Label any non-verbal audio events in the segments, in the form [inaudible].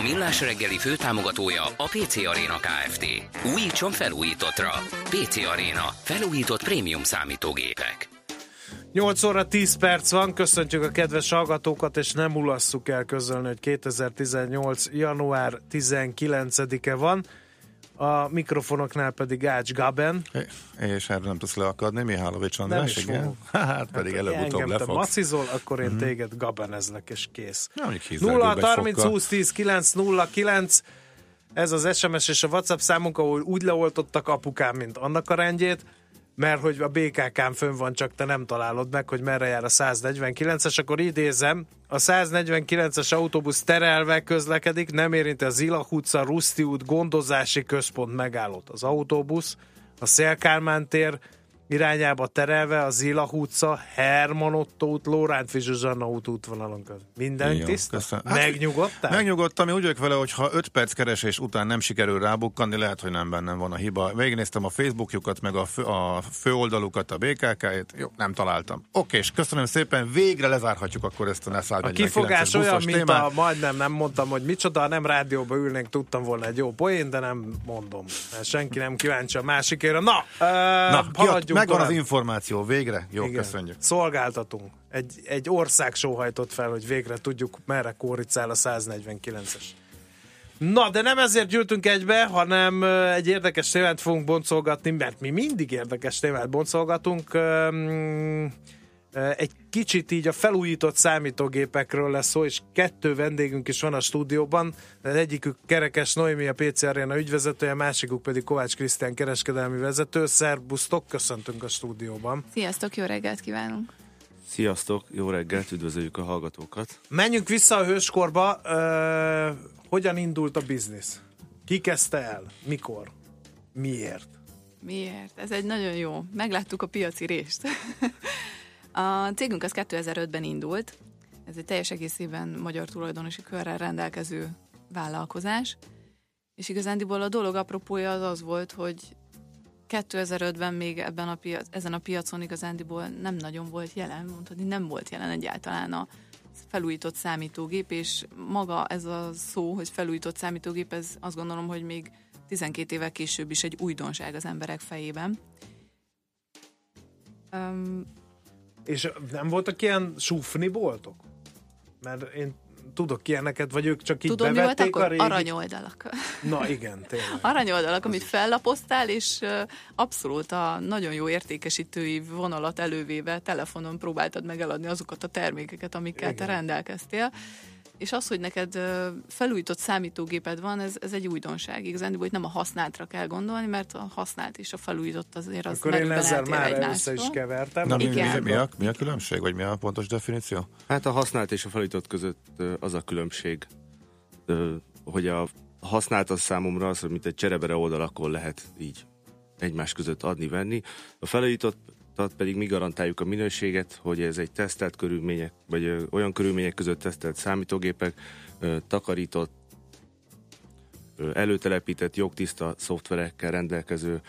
A Millás reggeli főtámogatója a PC Arena Kft. Újítson felújítottra. PC Arena. Felújított prémium számítógépek. 8 óra 10 perc van, köszöntjük a kedves hallgatókat, és nem ulasszuk el közölni, hogy 2018. január 19-e van. A mikrofonoknál pedig Ács Gaben. És erre nem tudsz leakadni, Mihálovics András, is igen? [laughs] Hát pedig előbb-utóbb Engem te lefogsz. macizol, akkor én téged gabenezlek, és kész. Hízzel 0 göbb egy 30 fokkal. 20 10 9 0 9 ez az SMS és a WhatsApp számunk, ahol úgy leoltottak apukám, mint annak a rendjét, mert hogy a BKK-n fönn van, csak te nem találod meg, hogy merre jár a 149-es, akkor idézem, a 149-es autóbusz terelve közlekedik, nem érinti a Zilach utca, Ruszti út, gondozási központ megállott. Az autóbusz a Szélkálmán tér irányába terelve a Zilach utca, Herman Otto út, Lóránt Zsuzsanna út útvonalon között. Minden Jó, tiszta? Hát, Megnyugodtál? Megnyugodtam, én úgy vagyok vele, hogy ha 5 perc keresés után nem sikerül rábukkanni, lehet, hogy nem bennem van a hiba. Végignéztem a Facebookjukat, meg a, fő, a főoldalukat, a BKK-t, jó, nem találtam. Oké, és köszönöm szépen, végre lezárhatjuk akkor ezt a A 149-es kifogás olyan, mint témát. a, majdnem nem mondtam, hogy micsoda, nem rádióba ülnénk, tudtam volna egy jó poén, de nem mondom. Senki nem kíváncsi a másikére. Na, uh, Na, kiad, haladjunk megvan tovább. az információ, végre? Jó, Igen. köszönjük. Szolgáltatunk. Egy, egy ország sóhajtott fel, hogy végre tudjuk, merre kóricál a 149-es. Na, de nem ezért gyűltünk egybe, hanem egy érdekes témát fogunk boncolgatni, mert mi mindig érdekes témát boncolgatunk. Ö, Egy kicsit így a felújított számítógépekről lesz szó, és kettő vendégünk is van a stúdióban. Az egyikük Kerekes Noémi, a PC Arena ügyvezetője, a másikuk pedig Kovács Krisztián kereskedelmi vezető. Szerbusztok, köszöntünk a stúdióban. Sziasztok, jó reggelt kívánunk! Sziasztok, jó reggelt, üdvözöljük a hallgatókat. Menjünk vissza a hőskorba. Ö, hogyan indult a biznisz? Ki kezdte el? Mikor? Miért? Miért? Ez egy nagyon jó. Megláttuk a piaci részt. [laughs] a cégünk az 2005-ben indult. Ez egy teljes egészében magyar tulajdonosi körrel rendelkező vállalkozás. És igazándiból a dolog apropója az az volt, hogy 2005-ben még ebben a piac, ezen a piacon igazándiból nem nagyon volt jelen, mondhatni nem volt jelen egyáltalán a felújított számítógép, és maga ez a szó, hogy felújított számítógép, ez azt gondolom, hogy még 12 évvel később is egy újdonság az emberek fejében. És nem voltak ilyen sufni boltok? Mert én tudok ilyeneket, vagy ők csak így tudom, mi volt bevették a akkor? régi... Aranyoldalak. Na igen, tényleg. [laughs] Aranyoldalak, amit fellapoztál, és abszolút a nagyon jó értékesítői vonalat elővéve telefonon próbáltad meg eladni azokat a termékeket, amikkel te Igen. rendelkeztél. És az, hogy neked felújított számítógéped van, ez, ez egy újdonság. Igazán, hogy nem a használtra kell gondolni, mert a használt és a felújított azért az Akkor én ezzel már egymástól. össze is kevertem. Na, mi, mi, mi, a, mi a különbség, vagy mi a pontos definíció? Hát a használt és a felújított között az a különbség, hogy a használt az számomra az, hogy mint egy cserebere oldalakon lehet így egymás között adni-venni. A felújítottat pedig mi garantáljuk a minőséget, hogy ez egy tesztelt körülmények, vagy olyan körülmények között tesztelt számítógépek, takarított, előtelepített jogtiszta szoftverekkel rendelkező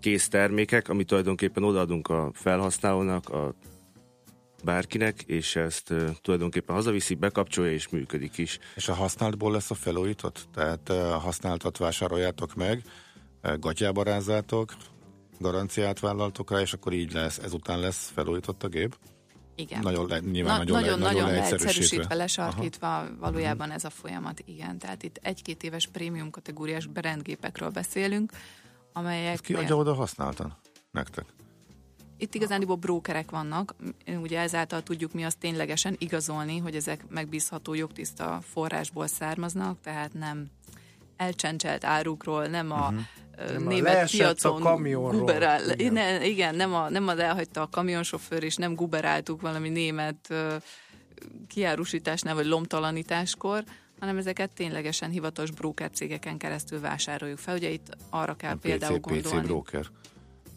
kész termékek, amit tulajdonképpen odaadunk a felhasználónak, a bárkinek, és ezt uh, tulajdonképpen hazaviszi, bekapcsolja és működik is. És a használtból lesz a felújított? Tehát uh, használtat vásároljátok meg, uh, gatyába rázzátok, garanciát vállaltok rá, és akkor így lesz, ezután lesz felújított a gép? Igen. Nagyon le, nyilván Na, nagyon, nagyon, le, nagyon, nagyon leegyszerűsítve, lesarkítva valójában ez a folyamat, igen. Tehát itt egy-két éves prémium kategóriás brandgépekről beszélünk, amelyek... Ki adja oda használtan nektek? Itt igazándiból brókerek vannak, ugye ezáltal tudjuk mi azt ténylegesen igazolni, hogy ezek megbízható jogtiszta forrásból származnak, tehát nem elcsencselt árukról, nem a uh-huh. Nem német piacon a kamionról. guberál, Igen. igen. Ne, igen, nem, a, nem az elhagyta a kamionsofőr, és nem guberáltuk valami német ö, kiárusításnál, vagy lomtalanításkor, hanem ezeket ténylegesen hivatalos broker cégeken keresztül vásároljuk fel. Ugye itt arra kell A például PC, PC gondolni. broker.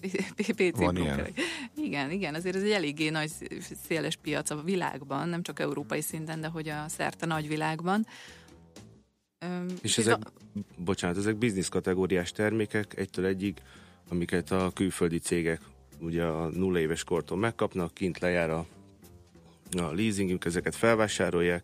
[laughs] PC Van brokerek. Igen, igen, azért ez egy eléggé nagy széles piac a világban, nem csak európai szinten, de hogy a szerte nagy világban. És ez ezek, a- bocsánat, ezek biznisz kategóriás termékek egytől egyig, amiket a külföldi cégek ugye a nulla éves kortól megkapnak, kint lejár a, a leasingünk, ezeket felvásárolják,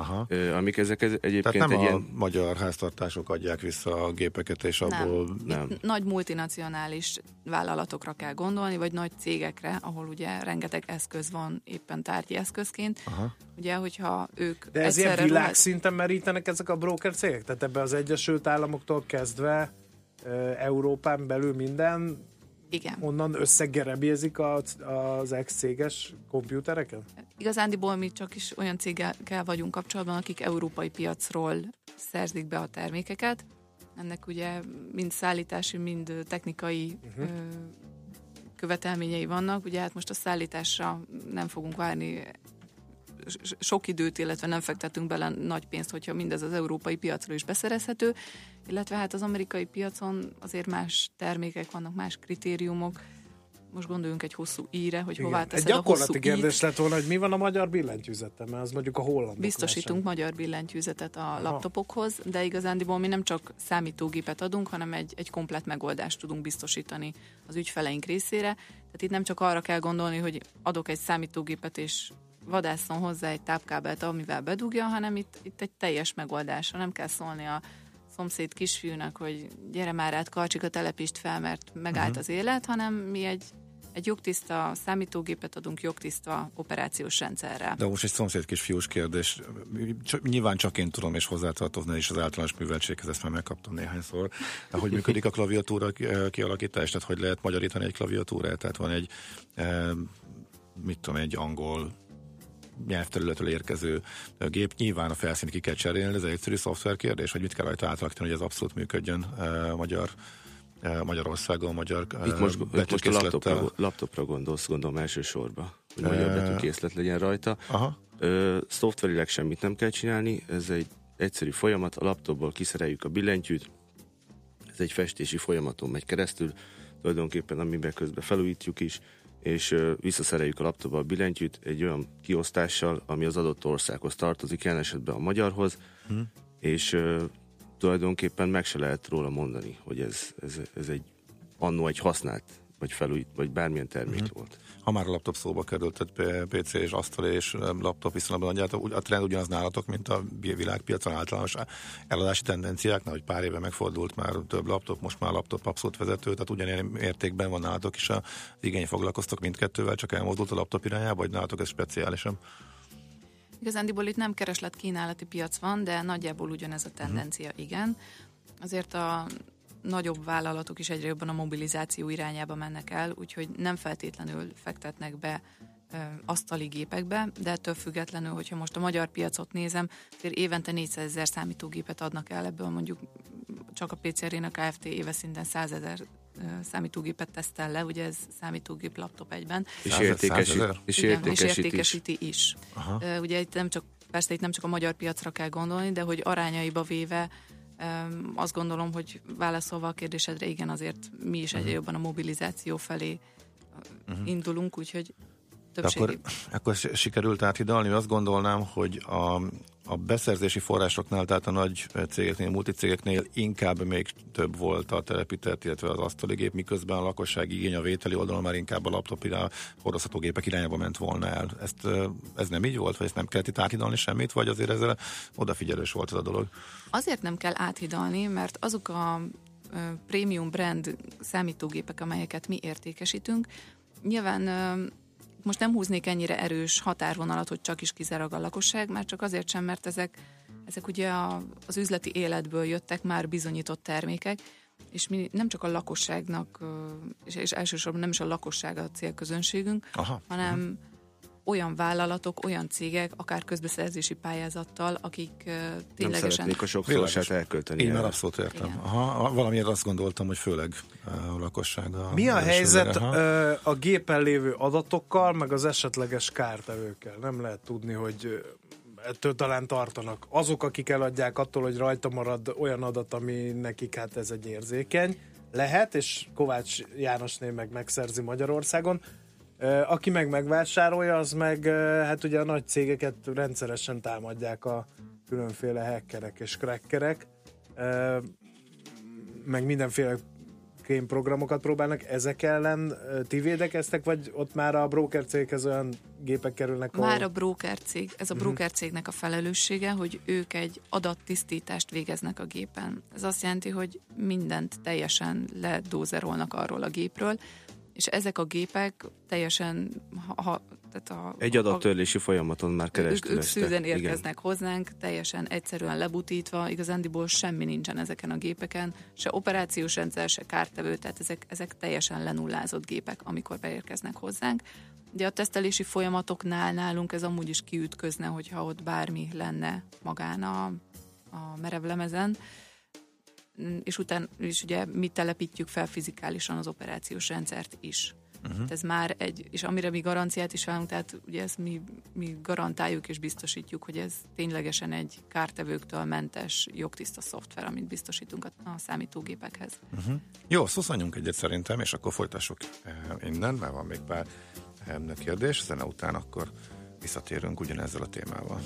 Aha. amik ezek ez- egyébként Tehát nem egy a ilyen... magyar háztartások adják vissza a gépeket, és abból... nem. nem. Itt nagy multinacionális vállalatokra kell gondolni, vagy nagy cégekre, ahol ugye rengeteg eszköz van éppen tárgyi eszközként. Aha. Ugye, hogyha ők De ez ilyen egyszerre ruház- világszinten merítenek ezek a broker cégek? Tehát ebbe az Egyesült Államoktól kezdve Európán belül minden Igen. onnan összegerebjezik az, az ex-céges kompjútereken? Igazándiból mi csak is olyan cégekkel vagyunk kapcsolatban, akik európai piacról szerzik be a termékeket. Ennek ugye mind szállítási, mind technikai uh-huh. követelményei vannak. Ugye hát most a szállításra nem fogunk várni sok időt, illetve nem fektetünk bele nagy pénzt, hogyha mindez az európai piacról is beszerezhető, illetve hát az amerikai piacon azért más termékek vannak, más kritériumok. Most gondoljunk egy hosszú íre, hogy hová Igen. teszed Egy a hosszú gyakorlati írt. kérdés lett volna, hogy mi van a magyar billentyűzettel, mert az mondjuk a hollandok Biztosítunk magyar billentyűzetet a laptopokhoz, de igazándiból mi nem csak számítógépet adunk, hanem egy, egy komplet megoldást tudunk biztosítani az ügyfeleink részére. Tehát itt nem csak arra kell gondolni, hogy adok egy számítógépet és vadászom hozzá egy tápkábelt, amivel bedugja, hanem itt, itt egy teljes megoldásra. Nem kell szólni a szomszéd kisfiúnak, hogy gyere már át, karcsika telepítsd fel, mert megállt uh-huh. az élet, hanem mi egy, egy jogtiszta számítógépet adunk jogtiszta operációs rendszerrel. De most egy szomszéd kis fiús kérdés. Nyilván csak én tudom, és hozzátartozni is az általános műveltséghez, ezt már megkaptam néhányszor. De hogy működik a klaviatúra ki- kialakítás? Tehát hogy lehet magyarítani egy klaviatúrát? Tehát van egy, eh, mit tudom, egy angol nyelvterületről érkező gép. Nyilván a felszínt ki kell cserélni, ez egy egyszerű szoftver kérdés, hogy mit kell rajta átalakítani, hogy ez abszolút működjön eh, magyar eh, Magyarországon, magyar eh, Itt most, itt most a laptopra, laptopra gondolsz, gondolom elsősorban, hogy magyar Ö, betűkészlet legyen rajta. Aha. Ö, szoftverileg semmit nem kell csinálni, ez egy egyszerű folyamat, a laptopból kiszereljük a billentyűt, ez egy festési folyamaton megy keresztül, tulajdonképpen amiben közben felújítjuk is, és visszaszereljük a laptopba a billentyűt egy olyan kiosztással, ami az adott országhoz tartozik, jelen esetben a magyarhoz, Hm. és tulajdonképpen meg se lehet róla mondani, hogy ez, ez, ez egy annó egy használt, vagy felújít, vagy bármilyen termék Mhm. volt. Ha már a laptop szóba került, tehát PC és asztal és laptop viszonylatban nagyjából a trend ugyanaz nálatok, mint a világpiacon általános eladási tendenciáknál, hogy pár éve megfordult már több laptop, most már laptop abszolút vezető, tehát ugyanilyen értékben van nálatok is a igény foglalkoztok mindkettővel, csak elmozdult a laptop irányába, vagy nálatok ez speciálisan? Igazándiból itt nem kereslet-kínálati piac van, de nagyjából ugyanez a tendencia, uh-huh. igen. Azért a nagyobb vállalatok is egyre jobban a mobilizáció irányába mennek el, úgyhogy nem feltétlenül fektetnek be asztali gépekbe, de ettől függetlenül, hogyha most a magyar piacot nézem, azért évente 400 ezer számítógépet adnak el, ebből mondjuk csak a PCR-nek Kft. éves szinten 100 ezer számítógépet tesztel le, ugye ez számítógép laptop egyben. És, értékesít, és Igen, értékesít, és is. értékesíti is. Aha. Ö, Ugye itt nem csak, persze itt nem csak a magyar piacra kell gondolni, de hogy arányaiba véve azt gondolom, hogy válaszolva a kérdésedre, igen, azért mi is Mhm. egyre jobban a mobilizáció felé uh-huh. indulunk, úgyhogy De többségi. akkor, akkor si- sikerült áthidalni, azt gondolnám, hogy a, a beszerzési forrásoknál, tehát a nagy cégeknél, multicégeknél inkább még több volt a telepített, illetve az asztali gép, miközben a lakosság igény a vételi oldalon már inkább a laptop irány, hordozható gépek irányába ment volna el. Ezt, ez nem így volt, vagy ezt nem kellett itt áthidalni semmit, vagy azért ezzel odafigyelős volt ez a dolog? Azért nem kell áthidalni, mert azok a prémium brand számítógépek, amelyeket mi értékesítünk, nyilván most nem húznék ennyire erős határvonalat, hogy csak is kizárólag a lakosság, már csak azért sem, mert ezek, ezek ugye a, az üzleti életből jöttek már bizonyított termékek, és mi nem csak a lakosságnak, és, és elsősorban nem is a lakosság a célközönségünk, Aha. hanem olyan vállalatok, olyan cégek, akár közbeszerzési pályázattal, akik ö, Nem ténylegesen... szeretnék a sokszorosát Világos. elkölteni. Én már abszolút értem. Igen. Aha, valamiért azt gondoltam, hogy főleg a lakosság. A Mi a helyzet ö, a gépen lévő adatokkal, meg az esetleges kártevőkkel? Nem lehet tudni, hogy ettől talán tartanak. Azok, akik eladják attól, hogy rajta marad olyan adat, ami nekik hát ez egy érzékeny, lehet, és Kovács Jánosnél meg megszerzi Magyarországon. Aki meg megvásárolja, az meg hát ugye a nagy cégeket rendszeresen támadják a különféle hackerek és crackerek, meg mindenféle programokat próbálnak, ezek ellen ti védekeztek, vagy ott már a broker céghez olyan gépek kerülnek, ahol- Már a broker cég, ez a broker cégnek a felelőssége, hogy ők egy adattisztítást végeznek a gépen. Ez azt jelenti, hogy mindent teljesen ledózerolnak arról a gépről, és ezek a gépek teljesen, ha, tehát a, Egy adattörlési folyamaton már ők, keresztül ők estek. szűzen Igen. érkeznek hozzánk, teljesen egyszerűen lebutítva, igazándiból semmi nincsen ezeken a gépeken, se operációs rendszer, se kártevő, tehát ezek, ezek teljesen lenullázott gépek, amikor beérkeznek hozzánk. De a tesztelési folyamatoknál nálunk ez amúgy is kiütközne, hogyha ott bármi lenne magán a, a merevlemezen, Mm, és utána is ugye mi telepítjük fel fizikálisan az operációs rendszert is. Uh-huh. Ez már egy, és amire mi garanciát is vállalunk, tehát ugye ezt mi, mi garantáljuk és biztosítjuk, hogy ez ténylegesen egy kártevőktől mentes, jogtiszta szoftver, amit biztosítunk a, a számítógépekhez. Jó, szuszanjunk egyet szerintem, és akkor folytassuk eh, innen, mert van még pár eh, kérdés, zene után akkor visszatérünk ugyanezzel a témával.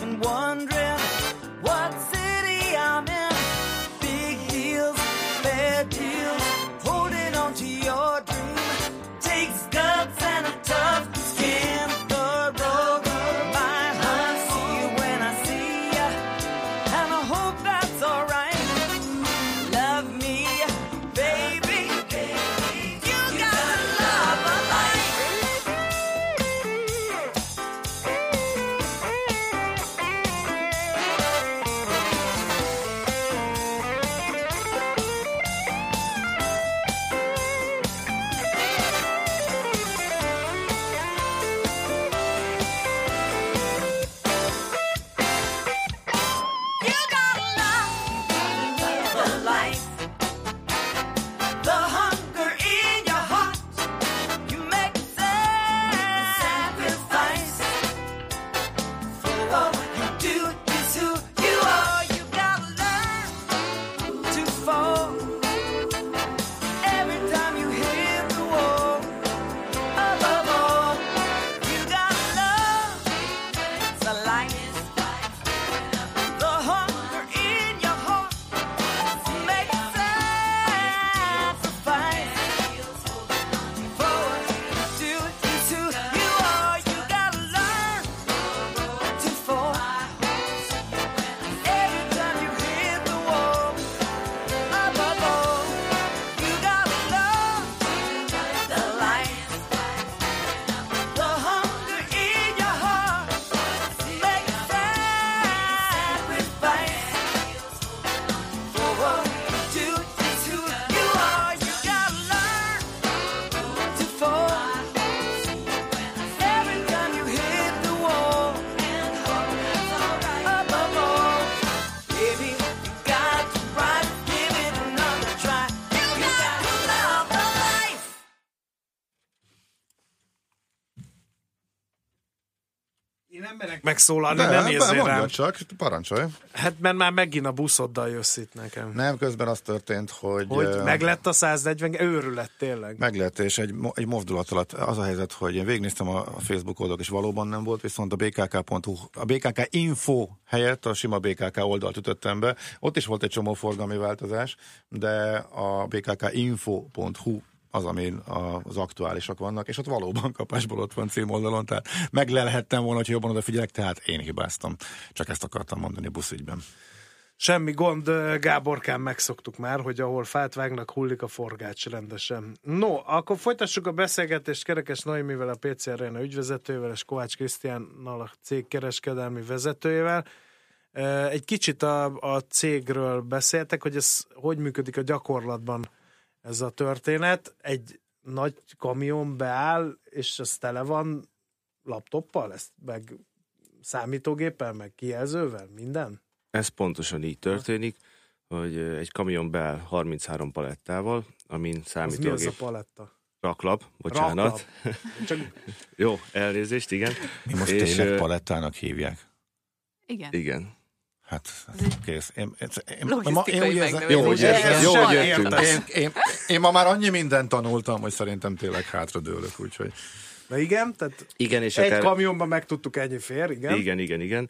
And one. Megszólalni, De, nem be, érzél rám. csak, parancsolj. Hát mert már megint a buszoddal jössz itt nekem. Nem, közben az történt, hogy... Hogy ö, meg lett a 140, őrület tényleg. Meg lett, és egy, egy mozdulat alatt az a helyzet, hogy én végignéztem a Facebook oldalt, és valóban nem volt, viszont a bkk.hu, a BKK info helyett a sima BKK oldalt ütöttem be. Ott is volt egy csomó forgalmi változás, de a bkkinfo.hu az, amin a- az aktuálisak vannak, és ott valóban [laughs] kapásból ott van címoldalon, tehát meglelhettem volna, hogy jobban odafigyelek, tehát én hibáztam. Csak ezt akartam mondani buszügyben. Semmi gond, Gáborkán megszoktuk már, hogy ahol fát vágnak, hullik a forgács rendesen. No, akkor folytassuk a beszélgetést Kerekes Noémivel, a PC Arena ügyvezetővel, és Kovács Krisztiánnal, a cég kereskedelmi vezetőjével. Egy kicsit a, a cégről beszéltek, hogy ez hogy működik a gyakorlatban ez a történet. Egy nagy kamion beáll, és az tele van laptoppal, ezt meg számítógéppel, meg kijelzővel, minden? Ez pontosan így történik, hogy egy kamion beáll 33 palettával, amin Az mi az a számítógép paletta? raklap, bocsánat. Raklap. [laughs] Csak Jó, elnézést, igen. Mi most És, tényleg palettának hívják? Igen. Igen. Hát, kész. Én, én, én, Logisztikai én úgy érzem- megnövelés. én Jó, érzem- jó, hogy. Én, én, én ma már annyi mindent tanultam, hogy szerintem tényleg hátradőlök, úgyhogy Na igen, tehát Igen, és egy akár... kamionban megtudtuk ennyi fér, igen. Igen, igen, igen.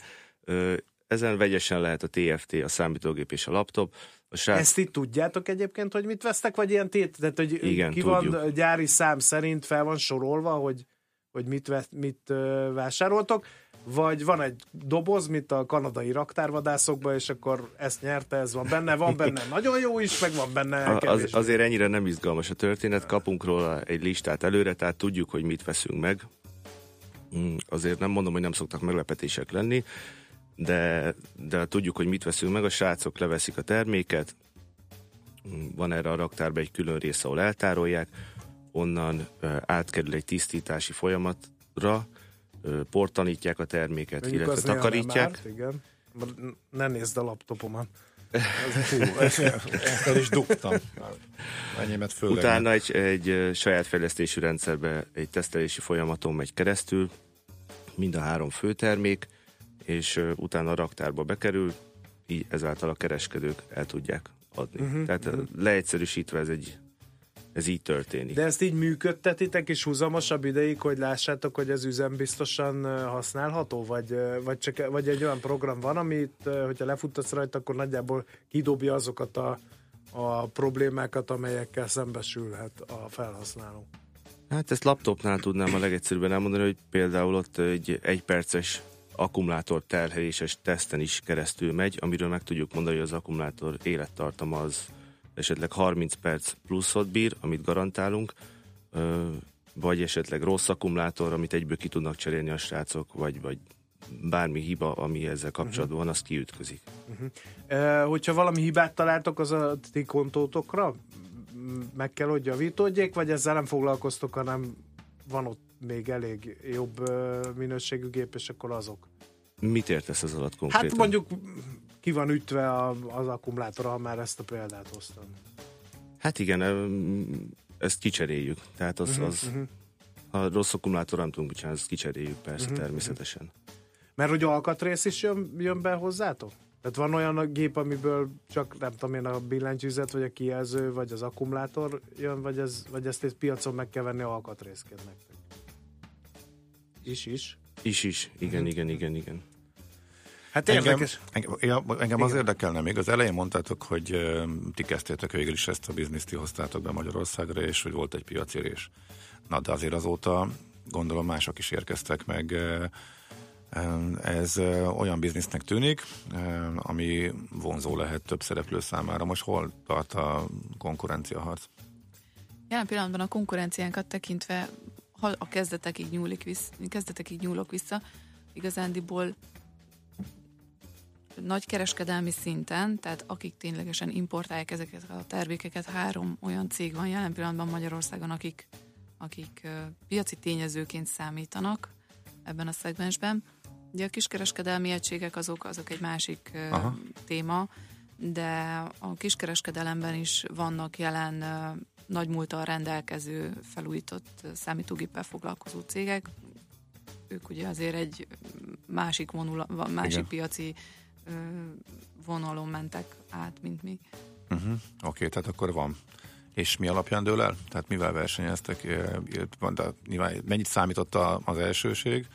Ezen vegyesen lehet a TFT, a számítógép és a laptop. A srác... Ezt itt tudjátok egyébként, hogy mit vesztek, vagy ilyen tét? Tehát, hogy Igen, ki tudjuk. van gyári szám szerint fel van sorolva, hogy, hogy mit, vesz, mit vásároltok, vagy van egy doboz, mint a kanadai raktárvadászokban, és akkor ezt nyerte, ez van benne, van benne [laughs] nagyon jó is, meg van benne kevés. Az, azért ennyire nem izgalmas a történet, kapunk róla egy listát előre, tehát tudjuk, hogy mit veszünk meg. Mm, Azért nem mondom, hogy nem szoktak meglepetések lenni, de, de tudjuk, hogy mit veszünk meg. A srácok leveszik a terméket, Mm, van erre a raktárban egy külön rész, ahol eltárolják, onnan átkerül egy tisztítási folyamatra, portanítják a terméket, Mondjuk illetve takarítják. árt, igen. Ne nézd a laptopomat. [laughs] ezt el is dugtam. Enyémet főleg. Utána egy, egy saját fejlesztésű rendszerbe egy tesztelési folyamaton megy keresztül, mind a három főtermék, és utána a raktárba bekerül, így ezáltal a kereskedők el tudják adni. Uh-huh, Tehát uh-huh. leegyszerűsítve ez, egy, ez így történik. De ezt így működtetitek is húzamosabb ideig, hogy lássátok, hogy ez üzembiztosan ö, használható? Vagy, vagy, csak, vagy egy olyan program van, amit, hogyha lefuttasz rajta, akkor nagyjából kidobja azokat a, a problémákat, amelyekkel szembesülhet a felhasználó. Hát ezt laptopnál tudnám a legegyszerűbben elmondani, hogy például ott egy egyperces akkumulátor terheléses teszten is keresztül megy, amiről meg tudjuk mondani, hogy az akkumulátor élettartama az esetleg 30 perc pluszot bír, amit garantálunk, vagy esetleg rossz akkumulátor, amit egyből ki tudnak cserélni a srácok, vagy, vagy bármi hiba, ami ezzel kapcsolatban van, az kiütközik. E, hogyha valami hibát találtok, az a ti kontótokra meg kell, hogy javítódjék, vagy ezzel nem foglalkoztok, hanem van ott még elég jobb minőségű gép, és akkor azok. Mit értesz ez alatt konkrétan? Hát mondjuk ki van ütve a, az akkumulátor, ha már ezt a példát hoztam. Hát igen, em, ezt kicseréljük. Tehát az, Mhm, az ha rossz akkumulátor nem tudunk csinálni, ezt kicseréljük persze, Mhm, természetesen. Mert hogy alkatrész is jön, jön be hozzátok? Tehát van olyan a gép, amiből csak nem tudom én a billentyűzet, vagy a kijelző, vagy az akkumulátor jön, vagy, ez, vagy ezt egy piacon meg kell venni alkatrészként nektek? Is, is. Is, is. Igen, Mhm. igen, igen, igen. Hát Engem, érdekes. engem, ja, engem az érdekelne még. Az elején mondtátok, hogy ö, ti kezdtétek végül is ezt a bizniszt, ti hoztátok be Magyarországra, és hogy volt egy piacérés. Na, de azért azóta gondolom mások is érkeztek meg. ö, Ez olyan biznisznek tűnik, ami vonzó lehet több szereplő számára. Most hol tart a konkurencia harc? Jelen pillanatban a konkurenciánkat tekintve, ha a kezdetekig, nyúlik vissza, kezdetekig nyúlok vissza, igazándiból nagy kereskedelmi szinten, tehát akik ténylegesen importálják ezeket a termékeket, három olyan cég van jelen pillanatban Magyarországon, akik, akik piaci tényezőként számítanak ebben a szegmensben. Ugye a kiskereskedelmi egységek azok, azok egy másik Aha. téma, de a kiskereskedelemben is vannak jelen nagy múltal rendelkező, felújított számítógéppel foglalkozó cégek. Ők ugye azért egy másik, vonula, másik Igen. piaci vonalon mentek át, mint mi. Uh-huh. Oké, okay, tehát akkor van. És mi alapján dől el? Tehát mivel versenyeztek? De nyilván mennyit számított az elsőség?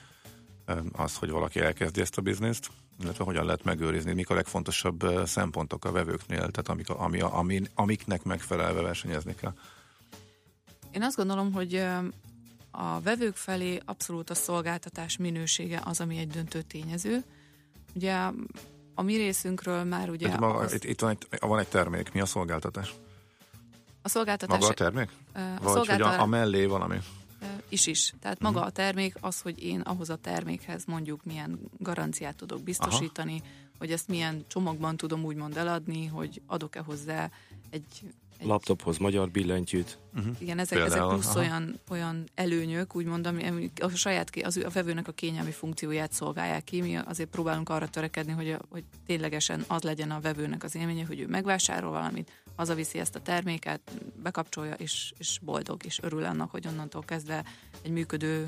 Az, hogy valaki elkezdi ezt a bizniszt? Illetve hogyan lehet megőrizni? Mik a legfontosabb szempontok a vevőknél? Tehát amik, ami, ami, amiknek megfelelve versenyezni kell? Én azt gondolom, hogy a vevők felé abszolút a szolgáltatás minősége az, ami egy döntő tényező. Ugye a mi részünkről már ugye Itt, maga, az, itt, itt van, egy, van egy termék. Mi a szolgáltatás? a szolgáltatás Maga a termék? a Vagy hogy a, szolgáltatás a mellé valami? Is is. Tehát maga a termék az, hogy én ahhoz a termékhez mondjuk milyen garanciát tudok biztosítani, Aha. hogy ezt milyen csomagban tudom úgymond eladni, hogy adok-e hozzá egy Laptophoz magyar billentyűt. igen, ezek, ezek Például, plusz aha. olyan, olyan előnyök, úgymond, ami, a saját, az, a vevőnek a kényelmi funkcióját szolgálják ki. Mi azért próbálunk arra törekedni, hogy, a, hogy ténylegesen az legyen a vevőnek az élménye, hogy ő megvásárol valamit, hazaviszi ezt a terméket, bekapcsolja, és, és boldog, és örül annak, hogy onnantól kezdve egy működő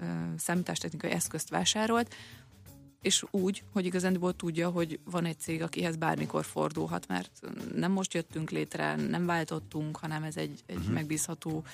ö, számítástechnikai eszközt vásárolt, és úgy, hogy igazándiból tudja, hogy van egy cég, akihez bármikor fordulhat, mert nem most jöttünk létre, nem váltottunk, hanem ez egy, egy uh-huh. megbízható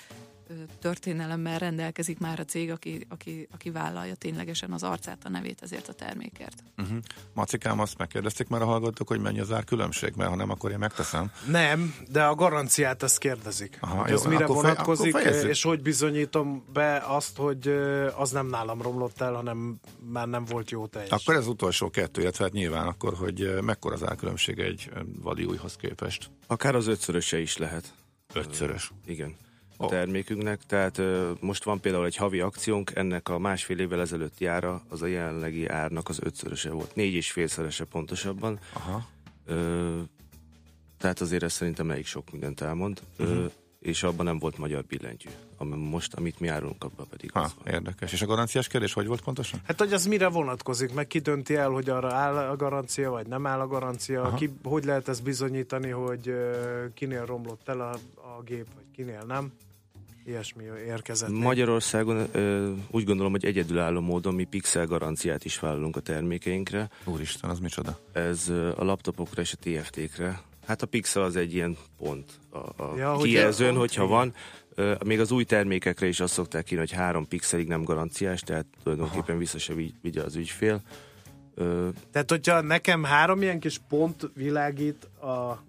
történelemmel rendelkezik már a cég, aki, aki, aki vállalja ténylegesen az arcát, a nevét ezért a termékért. Uh-huh. Macikám, azt megkérdezték már a hallgatók, hogy mennyi az árkülönbség, mert ha nem, akkor én megteszem. Nem, de a garanciát ezt kérdezik. Aha, hogy jó, ez mire akkor fej- vonatkozik, akkor fejezzük. és hogy bizonyítom be azt, hogy az nem nálam romlott el, hanem már nem volt jó teljes. Akkor ez utolsó kettő, illetve hát nyilván akkor, hogy mekkora az árkülönbség egy vadi újhoz képest. Akár az ötszöröse is lehet. Ötszörös. Igen. A termékünknek, tehát ö, most van például egy havi akciónk, ennek a másfél évvel ezelőtt jára az a jelenlegi árnak az ötszöröse volt, négy és félszerese pontosabban. Aha. Ö, tehát azért ez szerintem elég sok mindent elmond. Mhm. Ö, és abban nem volt magyar billentyű. Ami most, amit mi árulunk, abban pedig Ha, az van. érdekes. És a garanciás kérdés hogy volt pontosan? Hát, hogy az mire vonatkozik, meg ki dönti el, hogy arra áll a garancia, vagy nem áll a garancia, ki, hogy lehet ezt bizonyítani, hogy ö, kinél romlott el a, a gép, vagy kinél nem. Ilyesmi érkezett. Magyarországon ö, úgy gondolom, hogy egyedülálló módon mi pixel garanciát is vállalunk a termékeinkre. Úristen, az micsoda? Ez ö, a laptopokra és a TFT-kre. Hát a pixel az egy ilyen pont a, a Ja, hogy kijelzőn, a- hogyha van. Ö, Még az új termékekre is azt szokták írni, hogy három pixelig nem garanciás, tehát tulajdonképpen vissza se vigy- vigye az ügyfél. Ö, Tehát, hogyha nekem három ilyen kis pont világít a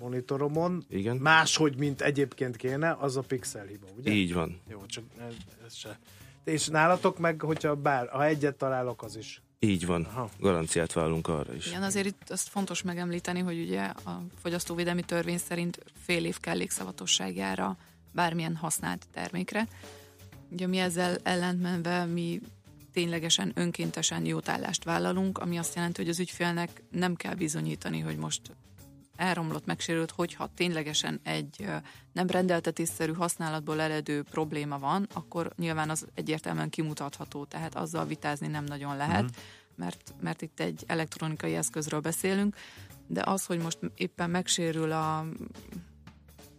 monitoromon, Igen. máshogy, mint egyébként kéne, az a pixel hiba, ugye? Így van. Jó, csak ez, ez se. És nálatok meg, hogyha bár, ha egyet találok, az is. Így van. Aha. Garanciát vállalunk arra is. Igen, azért itt azt fontos megemlíteni, hogy ugye a fogyasztóvédelmi törvény szerint fél év kellékszavatosságára bármilyen használt termékre. Ugye mi ezzel ellentmenve mi ténylegesen önkéntesen jótállást vállalunk, ami azt jelenti, hogy az ügyfélnek nem kell bizonyítani, hogy most elromlott, megsérült, hogyha ténylegesen egy nem rendeltetésszerű használatból eredő probléma van, akkor nyilván az egyértelműen kimutatható, tehát azzal vitázni nem nagyon lehet, uh-huh. mert, mert itt egy elektronikai eszközről beszélünk, de az, hogy most éppen megsérül a,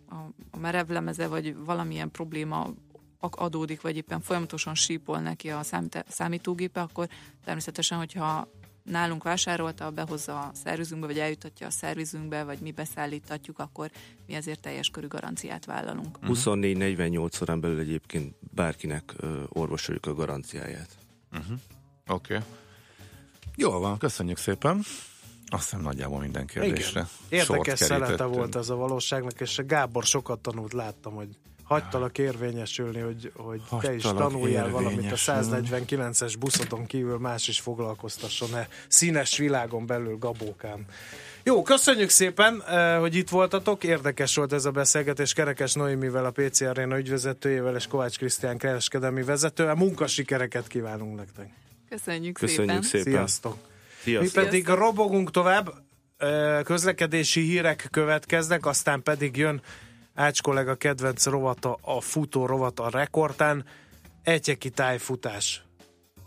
a, a merevlemeze, vagy valamilyen probléma adódik, vagy éppen folyamatosan sípol neki a számít- számítógépe, akkor természetesen, hogyha nálunk vásárolta, behozza a szervizünkbe, vagy eljutatja a szervizünkbe, vagy mi beszállítatjuk, akkor mi ezért teljes körű garanciát vállalunk. 24-48 órán belül egyébként bárkinek ö, orvosoljuk a garanciáját. Oké. Okay. Jól van, köszönjük szépen. Azt hiszem nagyjából minden kérdésre. Igen. Érdekes szelete volt ez a valóságnak, és a Gábor sokat tanult, láttam, hogy hagytalak érvényesülni, hogy, hogy te is Hagytalak tanuljál valamit a érvényesülni. 149-es buszodon kívül más is foglalkoztasson-e színes világon belül Gabókám. Jó, köszönjük szépen, eh, hogy itt voltatok. Érdekes volt ez a beszélgetés Kerekes Noémivel, a PC Arena ügyvezetőjével és Kovács Krisztián kereskedelmi vezetővel. Munkasikereket kívánunk nektek. Köszönjük, Köszönjük szépen! szépen. Sziasztok! Mi Sziasztok. pedig robogunk tovább, Ö, közlekedési hírek következnek, aztán pedig jön Ács kollega kedvenc rovata, a futó rovata a rekordtán, egyeki tájfutás,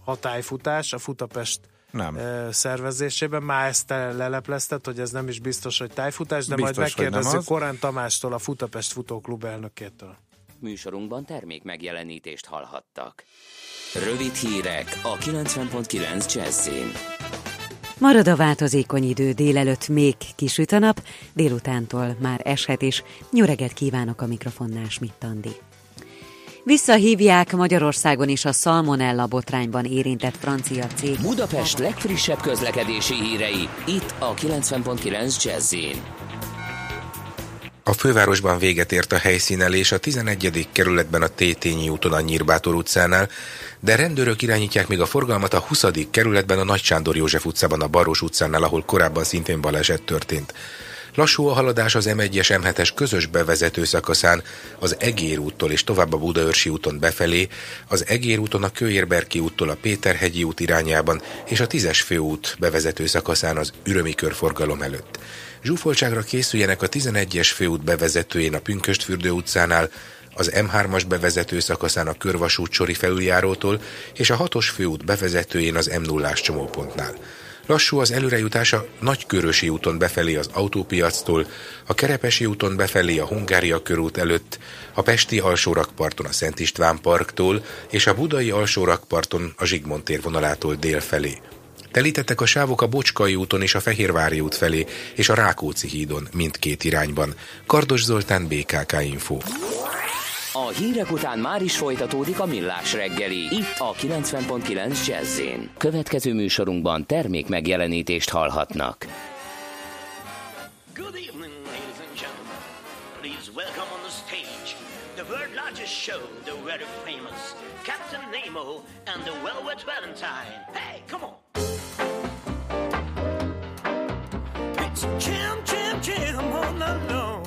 ha tájfutás, a Futapest Nem. szervezésében. Már ezt te leleplezted, hogy ez nem is biztos, hogy tájfutás, de Biztos, majd megkérdezzük. Korán Tamástól, a Futapest Futóklub elnökétől. Műsorunkban termék megjelenítést hallhattak. Rövid hírek a 90.9 Jazzin. Marad a változékony idő, délelőtt még kisüt a nap, délutántól már eshet is. Nyöreget kívánok a mikrofonnál, Schmidt Andi. Visszahívják Magyarországon is a Salmonella botrányban érintett francia cég. Budapest legfrissebb közlekedési hírei, itt a 90.9 Jazzin. A fővárosban véget ért a helyszínelés a 11. kerületben a Tétényi úton a Nyírbátor utcánál, de rendőrök irányítják még a forgalmat a 20. kerületben a Nagy Sándor József utcában a Baros utcánál, ahol korábban szintén baleset történt. Lassú a haladás az M1-es M7-es közös bevezető szakaszán, az Egér úttól és tovább a Budaörsi úton befelé, az Egér úton a Kőérberki úttól a Péterhegyi út irányában és a 10-es főút bevezető szakaszán az Ürömi körforgalom előtt. Zsúfoltságra készüljenek a 11-es főút bevezetőjén a Pünköstfürdő utcánál, az M3-as bevezető szakaszán a Körvasút sori felüljárótól és a 6-os főút bevezetőjén az M0-ás csomópontnál. Lassú az előrejutása Nagykörösi úton befelé az autópiactól, a Kerepesi úton befelé a Hungária körút előtt, a Pesti alsórakparton a Szent István parktól és a Budai alsórakparton a Zsigmond tér vonalától dél felé. Telítettek a sávok a Bocskai úton és a Fehérvári út felé, és a Rákóczi hídon mindkét irányban. Kardos Zoltán, BKK Info. A hírek után már is folytatódik a millás reggeli, itt a 90.9 jazz Következő műsorunkban termék megjelenítést hallhatnak. Good evening, ladies and gentlemen. Please welcome on the stage the world largest show, the very famous Captain Nemo and the Velvet Valentine. Hey, come on. alone.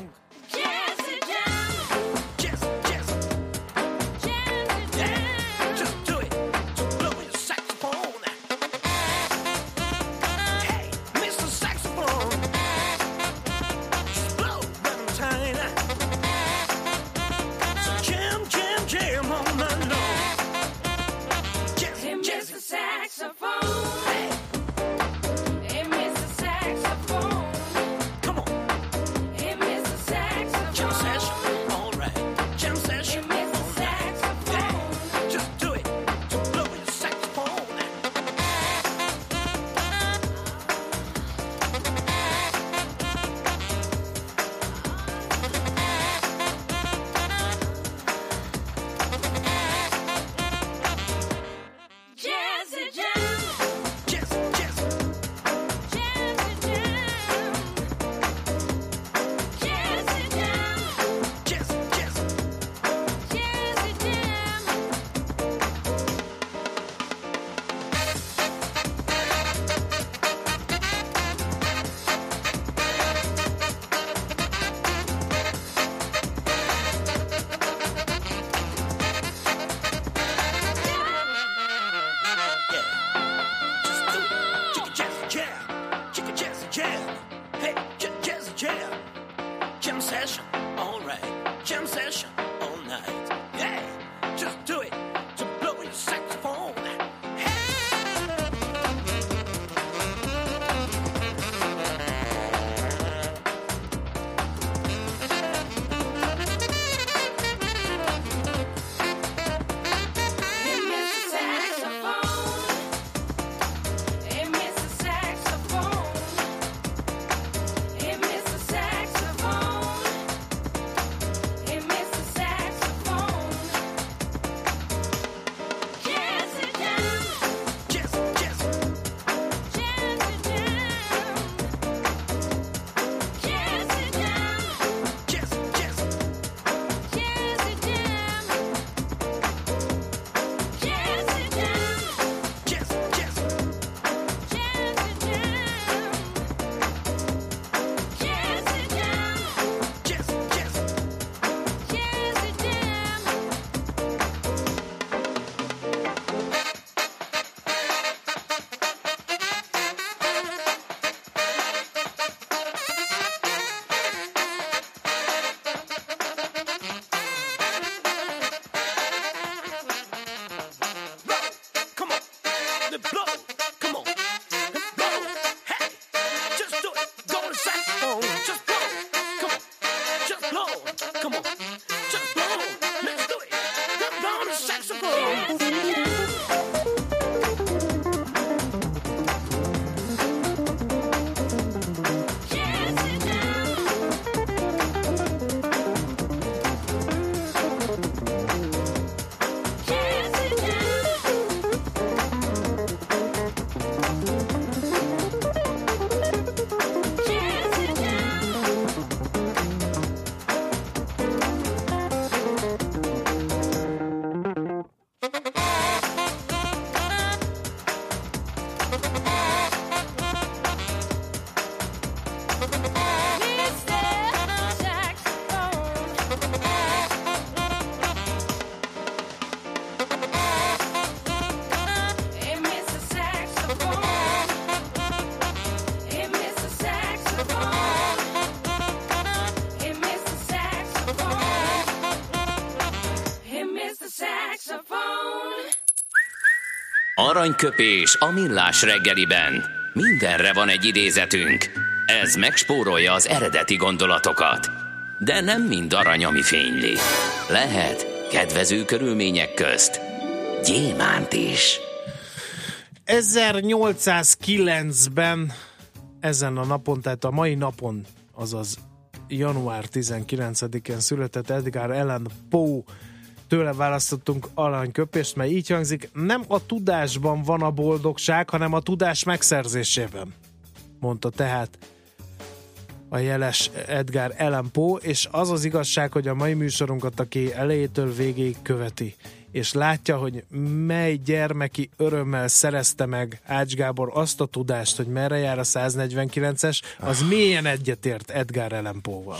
Aranyköpés a millás reggeliben. Mindenre van egy idézetünk. Ez megspórolja az eredeti gondolatokat. De nem mind arany, ami fényli. Lehet kedvező körülmények közt gyémánt is. 1809-ben ezen a napon, tehát a mai napon, azaz január 19-én született Edgar Allan Poe tőle választottunk aranyköpést, mert így hangzik, nem a tudásban van a boldogság, hanem a tudás megszerzésében, mondta tehát a jeles Edgar Allan Poe, és az az igazság, hogy a mai műsorunkat, aki elejétől végéig követi, és látja, hogy mely gyermeki örömmel szerezte meg Ács Gábor azt a tudást, hogy merre jár a 149-es, az mélyen egyetért Edgar Allan Poe-val.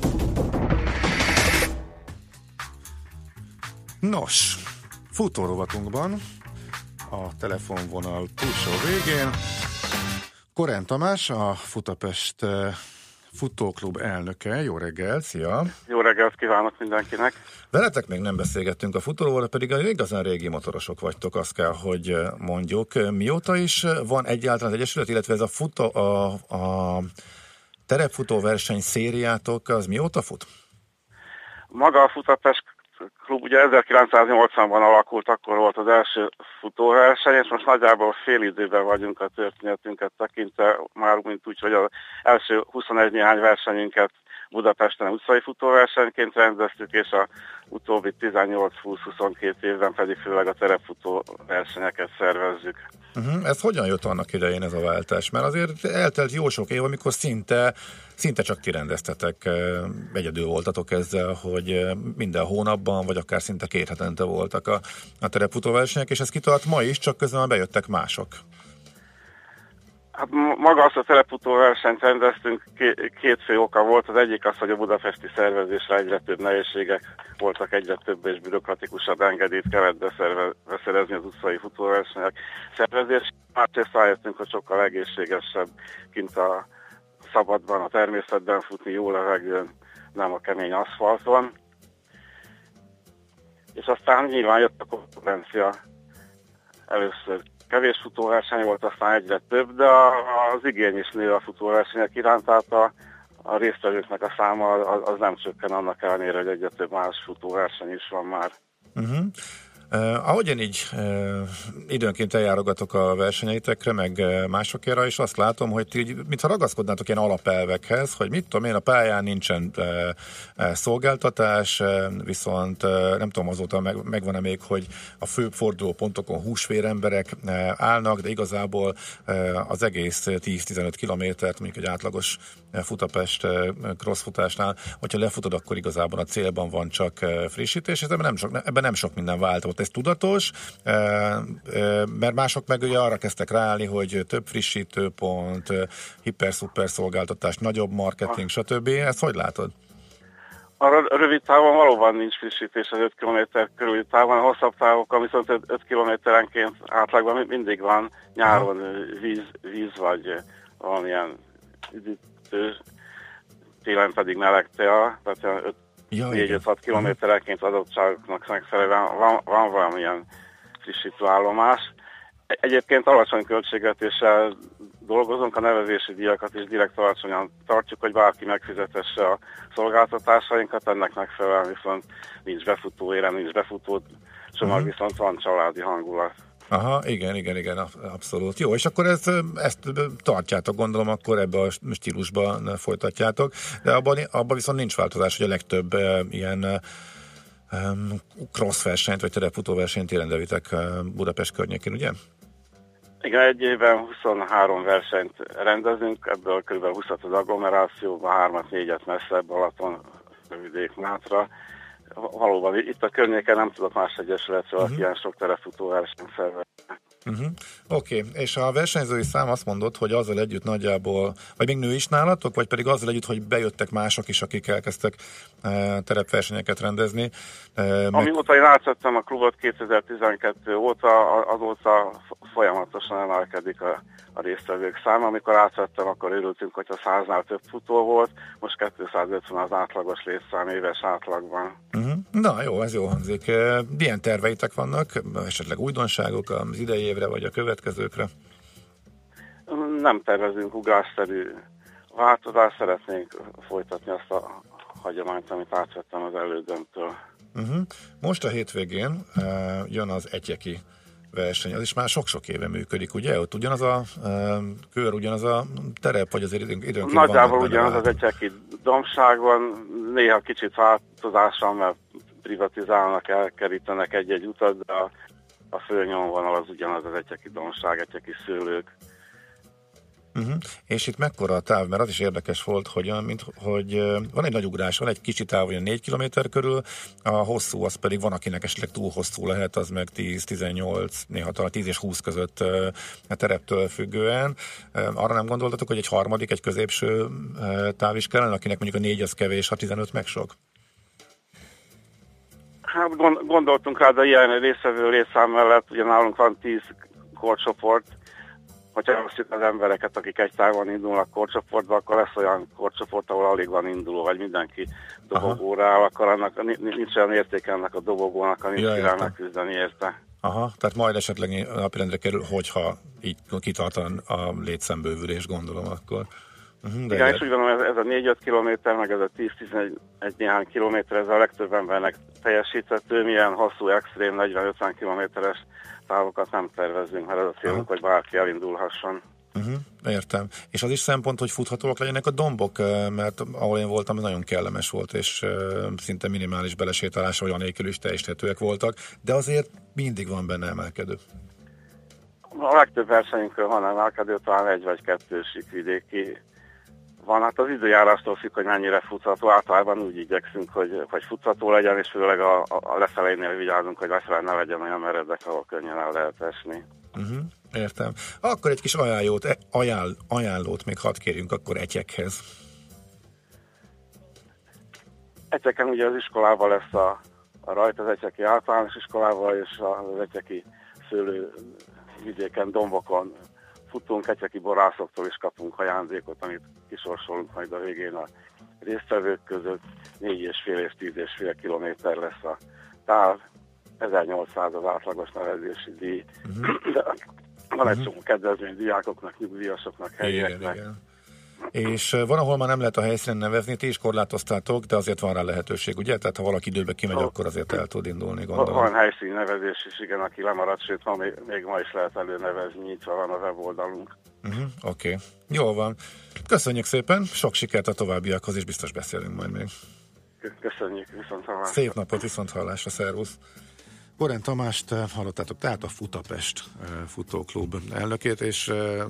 Nos, futórovatunkban a telefonvonal túlsó végén Korán Tamás, a Futapest eh, Futóklub elnöke. Jó reggel, szia! Jó reggelt kívánok mindenkinek! Veletek még nem beszélgettünk a futóról, pedig a igazán régi motorosok vagytok, azt kell, hogy eh, mondjuk. Mióta is van egyáltalán az Egyesület, illetve ez a, futó, a, a terepfutóverseny szériátok, az mióta fut? Maga a Futapest klub. Ugye 1980-ban alakult, akkor volt az első futóverseny, és most nagyjából fél időben vagyunk a történetünket tekintve, már mint úgy, hogy az első 21 néhány versenyünket Budapesten utcai futóversenyként rendeztük, és a utóbbi 18-20-22 évben pedig főleg a terepfutó versenyeket szervezzük. Uh-huh. Ez hogyan jött annak idején ez a váltás? Mert azért eltelt jó sok év, amikor szinte, szinte csak kirendeztetek, egyedül voltatok ezzel, hogy minden hónapban, vagy akár szinte két hetente voltak a, a terepfutóversenyek, és ez kitart ma is, csak közben bejöttek mások. Hát maga azt a teleputó versenyt rendeztünk, két fő oka volt. Az egyik az, hogy a budapesti szervezésre egyre több nehézségek voltak, egyre több és bürokratikusabb engedélyt kellett beszerezni az utcai futóversenyek szervezés. Másrészt rájöttünk, hogy sokkal egészségesebb kint a szabadban, a természetben futni, jó levegőn, nem a kemény aszfalton. És aztán nyilván jött a konkurencia először kevés futóverseny volt, aztán egyre több, de az igény is nő a futóversenyek iránt, tehát a, a résztvevőknek a száma az, az nem csökken annak ellenére, hogy egyre több más futóverseny is van már. Uh-huh. Uh, ahogyan így uh, időnként eljárogatok a versenyeitekre, meg uh, másokra, és azt látom, hogy ti így, mintha ragaszkodnátok ilyen alapelvekhez, hogy mit tudom én, a pályán nincsen uh, szolgáltatás, uh, viszont uh, nem tudom azóta meg, megvan-e még, hogy a főbb fordulópontokon húsvér emberek uh, állnak, de igazából uh, az egész 10-15 kilométert, mondjuk egy átlagos uh, Futapest uh, crossfutásnál, hogyha lefutod, akkor igazából a célban van csak uh, frissítés, és ebben nem sok, ebben nem sok minden változott ez tudatos, mert mások meg ugye arra kezdtek ráállni, hogy több frissítőpont, hiper-szuper szolgáltatás, nagyobb marketing, stb. Ezt hogy látod? A rövid távon valóban nincs frissítés az 5 km körüli távon, a hosszabb távokon viszont 5 kilométerenként átlagban mindig van nyáron víz, víz vagy valamilyen üdítő, télen pedig meleg tea, tehát 5 ja, 4-5-6 kilométerenként adottságoknak megfelelően van, van valamilyen frissítőállomás. Egyébként alacsony költségvetéssel dolgozunk, a nevezési díjakat is direkt alacsonyan tartjuk, hogy bárki megfizetesse a szolgáltatásainkat, ennek megfelelően viszont nincs befutó érem, nincs befutó csomag, uh-huh. viszont van családi hangulat. Aha, igen, igen, igen, abszolút. Jó, és akkor ezt, ezt tartjátok, gondolom, akkor ebbe a stílusban folytatjátok, de abban, abban viszont nincs változás, hogy a legtöbb ilyen cross versenyt, vagy terepfutó versenyt érendevitek Budapest környékén, ugye? Igen, egy évben 23 versenyt rendezünk, ebből kb. 20 az agglomerációban, 3-4-et messzebb, Balaton, Vidék, Mátra, valóban itt a környéken nem tudok más egyesületről, Mhm. aki ilyen sok terefutó versenyt szervez. Uh-huh. Oké, okay. és a versenyzői szám azt mondott, hogy azzal együtt nagyjából, vagy még nő is nálatok, vagy pedig azzal együtt, hogy bejöttek mások is, akik elkezdtek e, terepversenyeket rendezni. E, meg... Amióta én átvettem a klubot 2012 óta, azóta folyamatosan emelkedik a, a résztvevők száma. Amikor átvettem, akkor örültünk, hogyha 100-nál több futó volt, most 250 az átlagos létszám éves átlagban. Uh-huh. Na jó, ez jó hangzik. Milyen terveitek vannak? Esetleg újdonságok az idei évre, vagy a következőkre? Nem tervezünk ugrásszerű változást, szeretnénk folytatni azt a hagyományt, amit átvettem az elődömtől. Uh-huh. Most a hétvégén e, jön az Etyeki verseny, az is már sok-sok éve működik, ugye? Ott ugyanaz a e, kör, ugyanaz a terep, vagy időn, időnként Nagyjából ugyanaz az egyeki domság van, néha kicsit változással, mert privatizálnak, elkerítenek egy-egy utat, de a, a főnyomvonal az ugyanaz az egyeki domság, egyeki szőlők. Uh-huh. És itt mekkora a táv, mert az is érdekes volt, hogy, olyan, mint, hogy van egy nagy ugrás, van egy kicsi táv, olyan 4 km körül, a hosszú az pedig van, akinek esetleg túl hosszú lehet, az meg 10-18, néha talán 10 és 20 között a tereptől függően. Arra nem gondoltatok, hogy egy harmadik, egy középső táv is kellene, akinek mondjuk a 4 az kevés, a 15 meg sok? Hát gond- gondoltunk rá, de ilyen részvevő létszám mellett, ugye nálunk van 10 korcsoport, hogyha azt az embereket, akik egy távon indulnak korcsoportba, akkor lesz olyan korcsoport, ahol alig van induló, vagy mindenki dobogóra áll, akkor annak ni- ni- nincs olyan értéke ennek a dobogónak, nincs Ja, értem. megküzdeni érte. Aha, tehát majd esetleg napirendre kerül, hogyha így kitartan a létszembővülés, gondolom akkor. Uh-huh, De Igen, és úgy gondolom, ez, ez a 4-5 kilométer, meg ez a 10-11 néhány kilométer, ez a legtöbb embernek teljesíthető, milyen hosszú, extrém 40-50 kilométeres távokat nem tervezünk, mert ez a célunk, hogy bárki elindulhasson. Uh-huh, értem. És az is szempont, hogy futhatóak legyenek a dombok, mert ahol én voltam, az nagyon kellemes volt, és szinte minimális belesétálás, olyan nélkül is teljesíthetőek voltak, de azért mindig van benne emelkedő. A legtöbb versenyünkön van emelkedő, talán egy vagy kettő síkvidéki van. Hát az időjárástól függ, hogy mennyire futható. Általában úgy igyekszünk, hogy, hogy futható legyen, és főleg a, a, lefelénél vigyázunk, hogy lefelé ne legyen olyan meredek, ahol könnyen el lehet esni. Uh-huh, értem. Akkor egy kis ajánlót, e- ajánl, ajánlót még hadd kérjünk akkor etyekhez. Egyeken ugye az iskolával lesz a, a rajt, az egyeki általános iskolával, és az egyeki szőlő vidéken, dombokon futunk, egyeki borászoktól is kapunk ajándékot, amit kisorsolunk majd a végén a résztvevők között. 4,5 és 10,5 kilométer lesz a táv, 1800 az átlagos nevezési díj. De van egy csomó kedvezmény diákoknak, nyugdíjasoknak, Igen, helyieknek. igen. És van, ahol már nem lehet a helyszínen nevezni, ti is korlátoztátok, de azért van rá lehetőség, ugye? Tehát ha valaki időbe kimegy, akkor azért el tud indulni, Van gondolom. van helyszíni nevezés is, igen, aki lemaradt, sőt, ma még, még ma is lehet előnevezni, nyitva van a weboldalunk. Uh-huh, Oké, okay. jól van. Köszönjük szépen, sok sikert a továbbiakhoz, és biztos beszélünk majd még. Kö- Köszönjük, viszont hallásra. Szép napot, viszont hallásra, szervusz! Korán Tamást eh, hallottátok, tehát a Futapest eh, futóklub elnökét, és eh,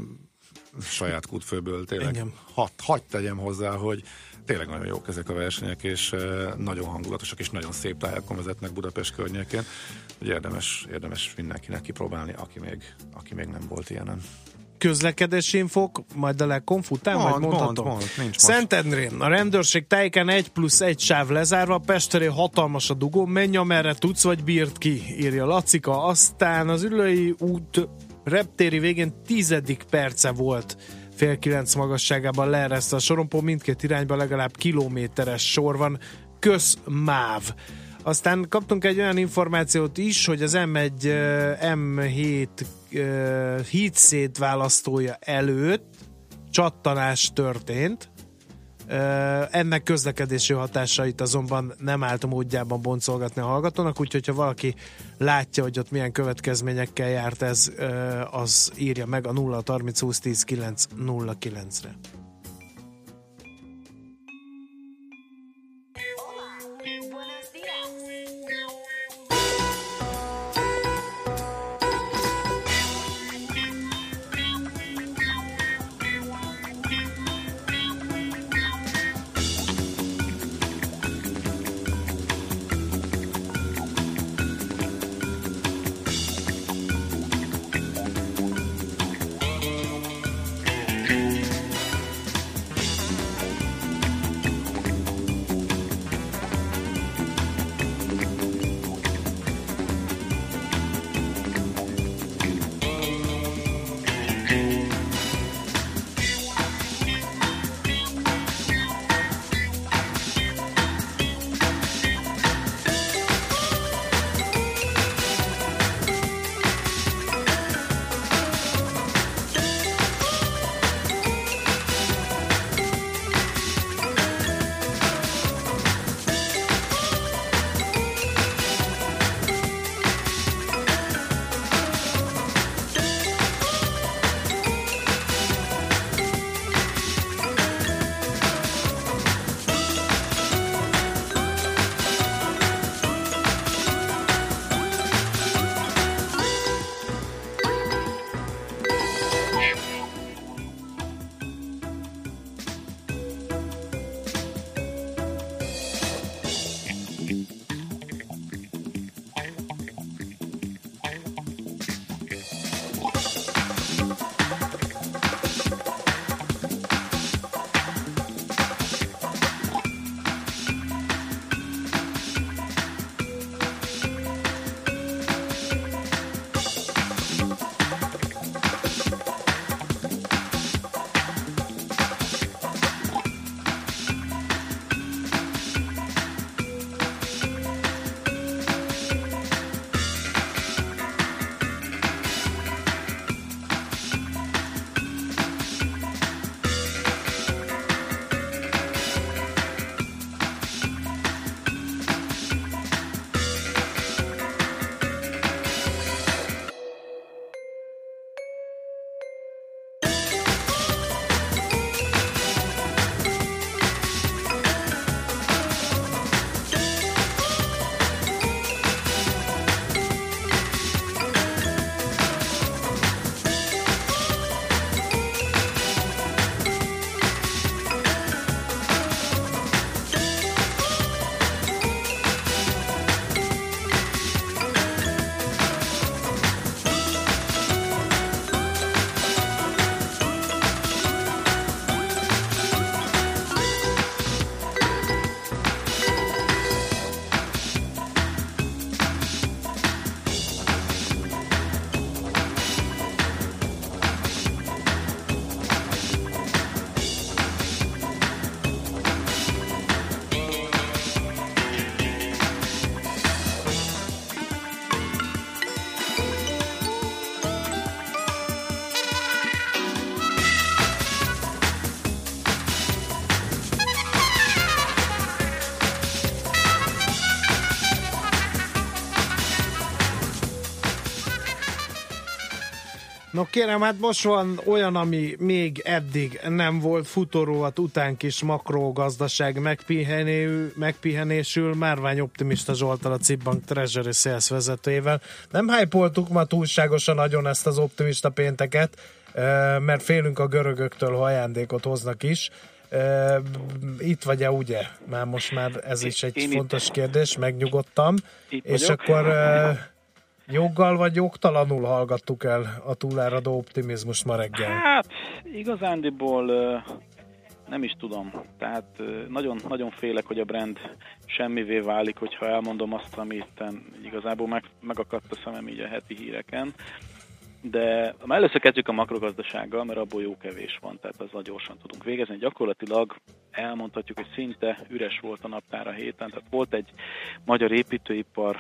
saját kútfőből tényleg Igen. hat, hagy tegyem hozzá, hogy tényleg nagyon jók ezek a versenyek, és eh, nagyon hangulatosak, és nagyon szép tájakon vezetnek Budapest környékén. Hogy érdemes, érdemes mindenkinek kipróbálni, aki még, aki még nem volt ilyenen. közlekedési infok, majd a legkonf után, Mond, majd mondhatom. mond, mond. Szentendrén, a rendőrség tájéken egy plusz egy sáv lezárva, Pesteré hatalmas a dugó, menj amerre tudsz, vagy bírt ki, írja Lacika. Aztán az ülői út reptéri végén tizedik perce volt fél kilenc magasságában leeresztve a sorompó, mindkét irányban legalább kilométeres sor van, közmáv. Aztán kaptunk egy olyan információt is, hogy az M1 eh, M7 eh, hídszét választója előtt csattanás történt. Ennek közlekedési hatásait azonban nem állt módjában boncolgatni a hallgatónak, úgyhogy ha valaki látja, hogy ott milyen következményekkel járt ez, az írja meg a 0 30 20 10 9 09-re. Kérem, hát most van olyan, ami még eddig nem volt futóróat után kis makrogazdaság megpihenő, megpihenésül Márvány Optimista Zsoltal a Cibbank Treasury Sales vezetőjével. Nem hypoltuk ma túlságosan nagyon ezt az optimista pénteket, mert félünk a görögöktől, ha ajándékot hoznak is. Itt vagy-e ugye? Már most már ez is egy Én itt- fontos kérdés, megnyugodtam. Itt És vagyok. akkor eh, joggal vagy jogtalanul hallgattuk el a túláradó optimizmust ma reggel? Hát, igazándiból nem is tudom. Tehát nagyon, nagyon félek, hogy a brand semmivé válik, hogyha elmondom azt, amit igazából meg, megakadt a szemem így a heti híreken. De először kezdjük a makrogazdasággal, mert abból jó kevés van, tehát azzal gyorsan tudunk végezni. Gyakorlatilag elmondhatjuk, hogy szinte üres volt a naptár a héten, tehát volt egy magyar építőipar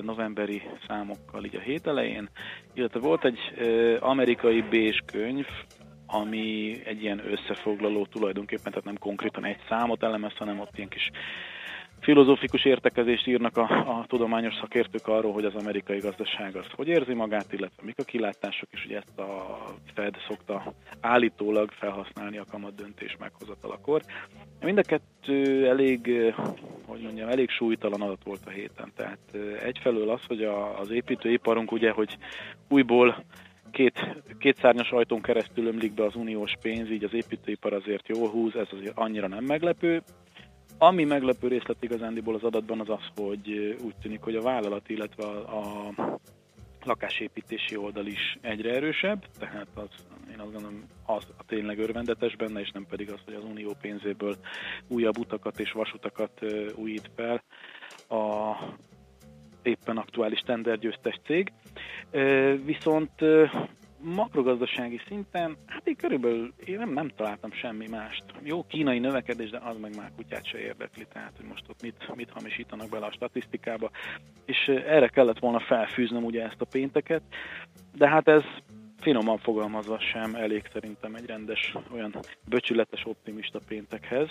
novemberi számokkal így a hét elején, illetve volt egy amerikai bés könyv, ami egy ilyen összefoglaló tulajdonképpen, tehát nem konkrétan egy számot elemez, hanem ott ilyen kis filozófikus értekezést írnak a, a tudományos szakértők arról, hogy az amerikai gazdaság az hogy érzi magát, illetve mik a kilátások, és ugye ezt a Fed szokta állítólag felhasználni a kamat döntés meghozatalakor. Mind a kettő elég, eh, hogy mondjam, elég súlytalan adat volt a héten. Tehát eh, egyfelől az, hogy a, az építőiparunk ugye, hogy újból két, két szárnyas ajtón keresztül ömlik be az uniós pénz, így az építőipar azért jól húz, ez azért annyira nem meglepő. Ami meglepő részlet igazándiból az adatban az az, hogy úgy tűnik, hogy a vállalat, illetve a, lakásépítési oldal is egyre erősebb, tehát az, én azt gondolom, az a tényleg örvendetes benne, és nem pedig az, hogy az unió pénzéből újabb utakat és vasutakat újít fel a éppen aktuális tendergyőztes cég. Viszont makrogazdasági szinten, hát én körülbelül én nem, nem találtam semmi mást. Jó kínai növekedés, de az meg már kutyát se érdekli, tehát hogy most ott mit, mit hamisítanak bele a statisztikába. És erre kellett volna felfűznöm ugye ezt a pénteket, de hát ez finoman fogalmazva sem elég szerintem egy rendes, olyan böcsületes, optimista péntekhez.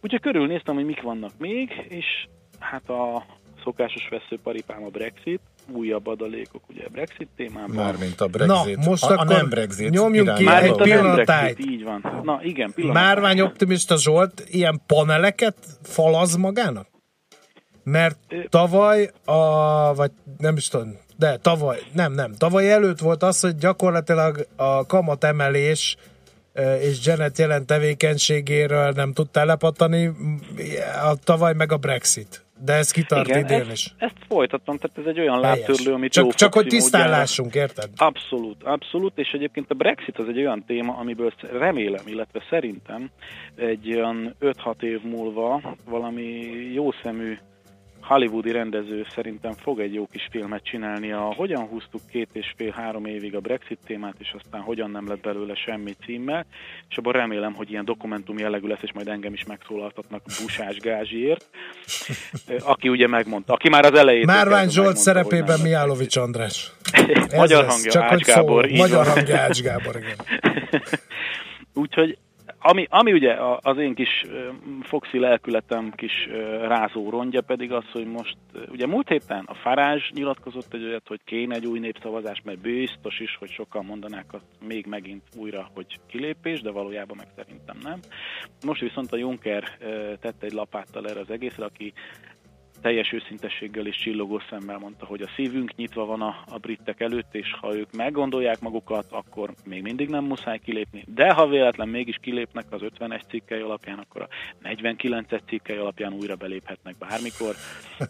Úgyhogy körülnéztem, hogy mik vannak még, és hát a szokásos veszőparipám a Brexit, újabb adalékok ugye a Brexit témában. Mármint a Brexit. Na, most a, a akkor nem Brexit nyomjunk ki egy a pillanatájt. Így van. Na igen, pillanat. Márvány optimista Zsolt ilyen paneleket falaz magának? Mert tavaly, a, vagy nem is tudom, de tavaly, nem, nem, tavaly előtt volt az, hogy gyakorlatilag a kamatemelés és Janet jelen tevékenységéről nem tudtál lepattani, a tavaly meg a Brexit. De ez kitart Igen, idén ezt, is. ezt folytatom, tehát ez egy olyan Helyes. amit Csak, jó csak hogy tisztán lássunk, érted? Abszolút, abszolút, és egyébként a Brexit az egy olyan téma, amiből remélem, illetve szerintem egy olyan 5-6 év múlva valami jószemű hollywoodi rendező szerintem fog egy jó kis filmet csinálni a hogyan húztuk két és fél-három évig a Brexit témát, és aztán hogyan nem lett belőle semmi címmel, és abban remélem, hogy ilyen dokumentum jellegű lesz, és majd engem is megszólaltatnak Busás Gázsiért, [laughs] aki ugye megmondta, aki már az elején Márvány Zsolt szerepében Miálovics András. [laughs] Magyar hangja Ács Gábor, Magyar hangja Ács Gábor, igen. [laughs] Úgyhogy ami, ami ugye az én kis foxi lelkületem kis rázó rongya pedig az, hogy most, ugye múlt héten a Farázs nyilatkozott egy olyat, hogy kéne egy új népszavazás, mert biztos is, hogy sokan mondanák azt még megint újra, hogy kilépés, de valójában meg szerintem nem. Most viszont a Juncker tette egy lapáttal erre az egészre, aki teljes őszintességgel és csillogó szemmel mondta, hogy a szívünk nyitva van a, a britek előtt, és ha ők meggondolják magukat, akkor még mindig nem muszáj kilépni. De ha véletlen mégis kilépnek az 50-es cikkei alapján, akkor a 49-es cikkei alapján újra beléphetnek bármikor.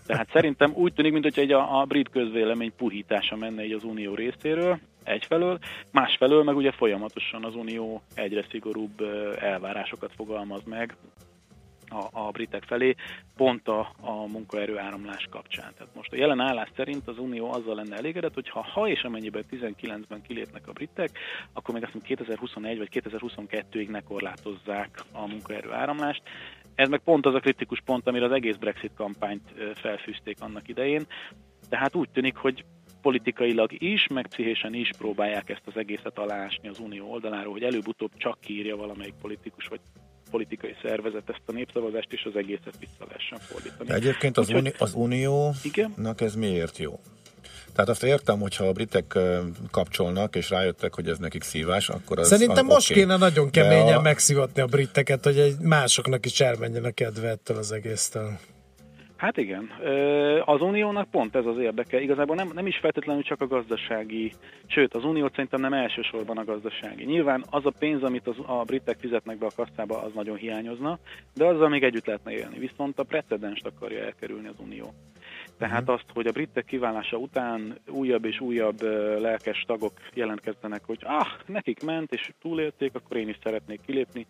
Tehát szerintem úgy tűnik, mintha egy a, a brit közvélemény puhítása menne így az unió részéről, egyfelől, másfelől meg ugye folyamatosan az unió egyre szigorúbb elvárásokat fogalmaz meg a, a britek felé, pont a, a munkaerő áramlás kapcsán. Tehát most a jelen állás szerint az Unió azzal lenne elégedett, hogy ha, ha és amennyiben 19-ben kilépnek a britek, akkor még azt mondom 2021 vagy 2022-ig ne korlátozzák a munkaerő áramlást. Ez meg pont az a kritikus pont, amire az egész Brexit kampányt felfűzték annak idején. Tehát úgy tűnik, hogy politikailag is, meg pszichésen is próbálják ezt az egészet alásni az unió oldaláról, hogy előbb-utóbb csak kiírja valamelyik politikus vagy politikai szervezet ezt a népszavazást, és az egészet vissza lehessen fordítani. De egyébként az, Úgyhogy- uni, az uniónak ez miért jó? Tehát azt értem, hogyha a britek kapcsolnak, és rájöttek, hogy ez nekik szívás, akkor az Szerintem az most oké. kéne nagyon De keményen a- megszivatni a britteket, hogy egy másoknak is elmenjen a kedve ettől az egésztől. Hát igen. Az uniónak pont ez az érdeke. Igazából nem, nem is feltétlenül csak a gazdasági, sőt, az uniót szerintem nem elsősorban a gazdasági. Nyilván az a pénz, amit az, a britek fizetnek be a kasszába, az nagyon hiányozna, de azzal még együtt lehetne élni. Viszont a precedenst akarja elkerülni az unió. Tehát azt, hogy a britek kiválása után újabb és újabb lelkes tagok jelentkezzenek, hogy ah, nekik ment, és túlélték, akkor én is szeretnék kilépni,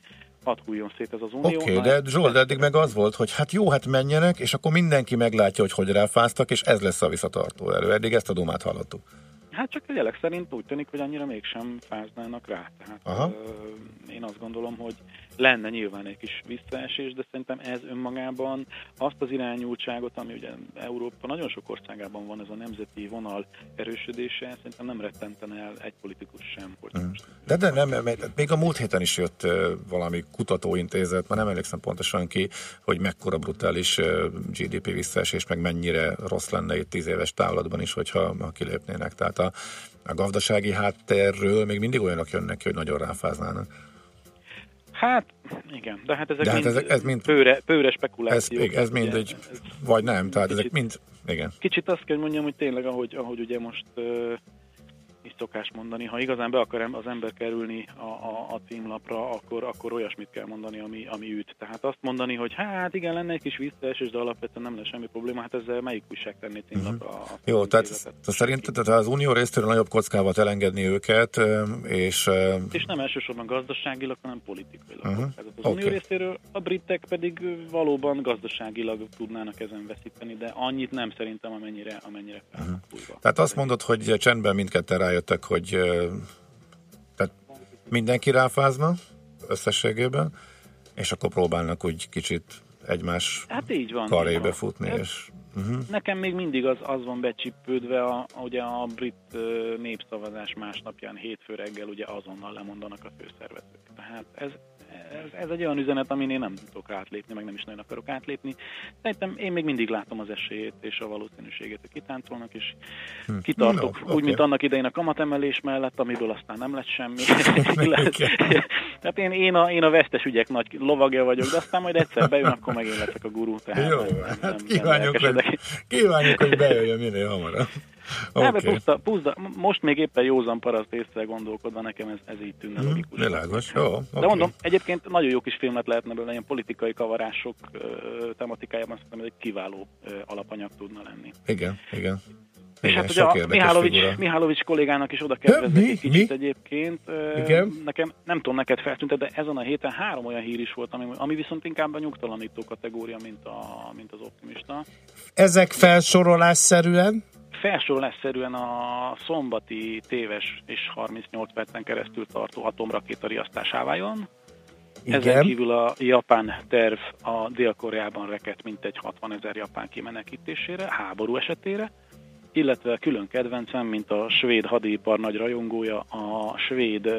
hújjon szét ez az unió. Oké, Na, de ezt- Zsolt, eddig meg az volt, hogy hát jó, hát menjenek, és akkor mindenki meglátja, hogy hogy ráfáztak, és ez lesz a visszatartó erő. Eddig ezt a dumát hallottuk. Hát csak a jelek szerint úgy tűnik, hogy annyira mégsem fáznának rá. Tehát Aha. én azt gondolom, hogy lenne nyilván egy kis visszaesés, de szerintem ez önmagában azt az irányultságot, ami ugye Európa nagyon sok országában van, ez a nemzeti vonal erősödése, szerintem nem rettenten el egy politikus sem. Hogy Mhm. De, de nem, mert még a múlt héten is jött valami kutatóintézet, már nem emlékszem pontosan ki, hogy mekkora brutális GDP visszaesés, meg mennyire rossz lenne itt tíz éves távlatban is, hogyha ha kilépnének. Tehát a, a gazdasági háttérről még mindig olyanok jönnek ki, hogy nagyon ráfáznának. Hát, igen, de hát ezek De hát mind, ezek- ez mind- pőre, pőre Ez, spekulációk. ez mind ugye. egy, vagy nem, tehát ezek kicsit- mind, igen. Kicsit azt kell mondjam, hogy tényleg, ahogy, ahogy ugye most uh, szokás mondani, ha igazán be akar az ember kerülni a, a, a címlapra, akkor, akkor olyasmit kell mondani, ami, ami üt. Tehát azt mondani, hogy hát igen, lenne egy kis visszaesés, de alapvetően nem lesz semmi probléma, hát ezzel melyik újság tenni címlapra? a Mhm. Jó, tehát, tehát szerinted tehát az unió részéről nagyobb kockával elengedni őket, és És nem elsősorban gazdaságilag, hanem politikailag. Mhm. Uh-huh. Az Oké. unió részéről a britek pedig valóban gazdaságilag tudnának ezen veszíteni, de annyit nem szerintem, amennyire, amennyire uh-huh. Tehát azt mondod, hogy csendben mindketten rájöttek, hogy ö, tehát mindenki ráfázna összességében, és akkor próbálnak úgy kicsit egymás Hát így van. így karébe van. futni, Ez- és uh-huh. Nekem még mindig az, az van becsípődve, a, ugye a brit népszavazás másnapján hétfő reggel ugye azonnal lemondanak a főszervezők. Tehát ez, ez, ez egy olyan üzenet, amin én nem tudok átlépni, meg nem is nagyon akarok átlépni. Szerintem én még mindig látom az esélyét és a valószínűségét, hogy kitáncolnak, és Hm. kitartok. No, Úgy, oké. mint annak idején a kamatemelés mellett, amiből aztán nem lett semmi. [laughs] Tehát én, én, a, én a vesztes ügyek nagy lovagja vagyok, de aztán majd egyszer bejön, akkor meg én leszek a gurú. Tehát Jó, nem, nem, hát nem, nem kívánjuk, lelkesedek. hogy, kívánjuk, hogy bejöjjön minél hamarabb. Okay. Puszta, puszta, most még éppen józan paraszt észre gondolkodva, nekem ez, ez így tűnne logikus. Hm, világos, jó, oké. De mondom, egyébként nagyon jó kis filmet lehetne belőle, ilyen politikai kavarások tematikájában szerintem ez egy kiváló alapanyag tudna lenni. Igen, igen. És Igen, hát ugye a Mihálovics, figura. Mihálovics kollégának is oda kell egy kicsit Mi? egyébként. Igen. Nekem nem tudom, neked feltűnt, de ezen a héten három olyan hír is volt, ami, ami viszont inkább a nyugtalanító kategória, mint, a, mint az optimista. Ezek felsorolásszerűen, felsorolásszerűen a szombati téves és 38 percen keresztül tartó atomrakéta riasztásává jön. Ezen igen, kívül a japán terv a Dél-Koreában rekedt mintegy 60 ezer japán kimenekítésére, háború esetére, illetve külön kedvencem, mint a svéd hadipar nagy rajongója, a svéd,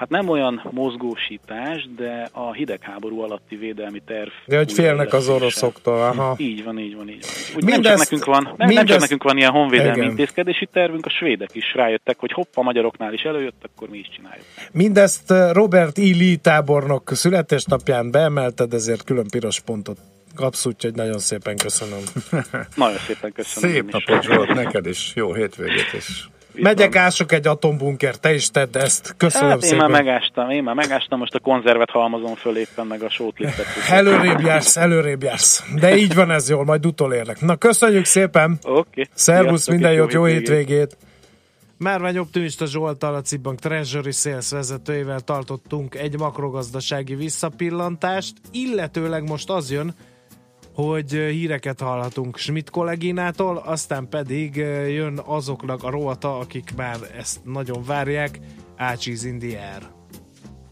hát nem olyan mozgósítás, de a hidegháború alatti védelmi terv. de hogy félnek az oroszoktól, aha. Így van, így van, így van. Úgy nem, csak Mindezt- nekünk van, nem, nem csak mindezt- nekünk van ilyen honvédelmi Igen. intézkedési tervünk, a svédek is rájöttek, hogy hopp, a magyaroknál is előjött, akkor mi is csináljuk. Mindezt eh, Robert E. Lee tábornok születésnapján beemelted, ezért külön piros pontot kapsz, úgyhogy nagyon szépen köszönöm. [laughs] Nagyon szépen köszönöm. Szép napot Zsolt, neked is. Jó hétvégét is. Megyek, ások egy atombunker, te is tedd ezt. Köszönöm Hát én szépen. már megástam, én már megástam, most a konzervet halmozom föl éppen, meg a sótlisztet. Előrébb jársz, előrébb jársz. De így van ez jól, majd utolérlek. Na, köszönjük szépen! Oké. Okay. Szervusz, minden jót, jó hétvégét. hétvégét! Márvány Optimista Zsoltal, a Cibbank Treasury Sales vezetőjével tartottunk egy makrogazdasági visszapillantást, illetőleg most az jön, hogy híreket hallhatunk Schmidt kolléginától, aztán pedig jön azoknak a rovata, akik már ezt nagyon várják, Ácsiz air.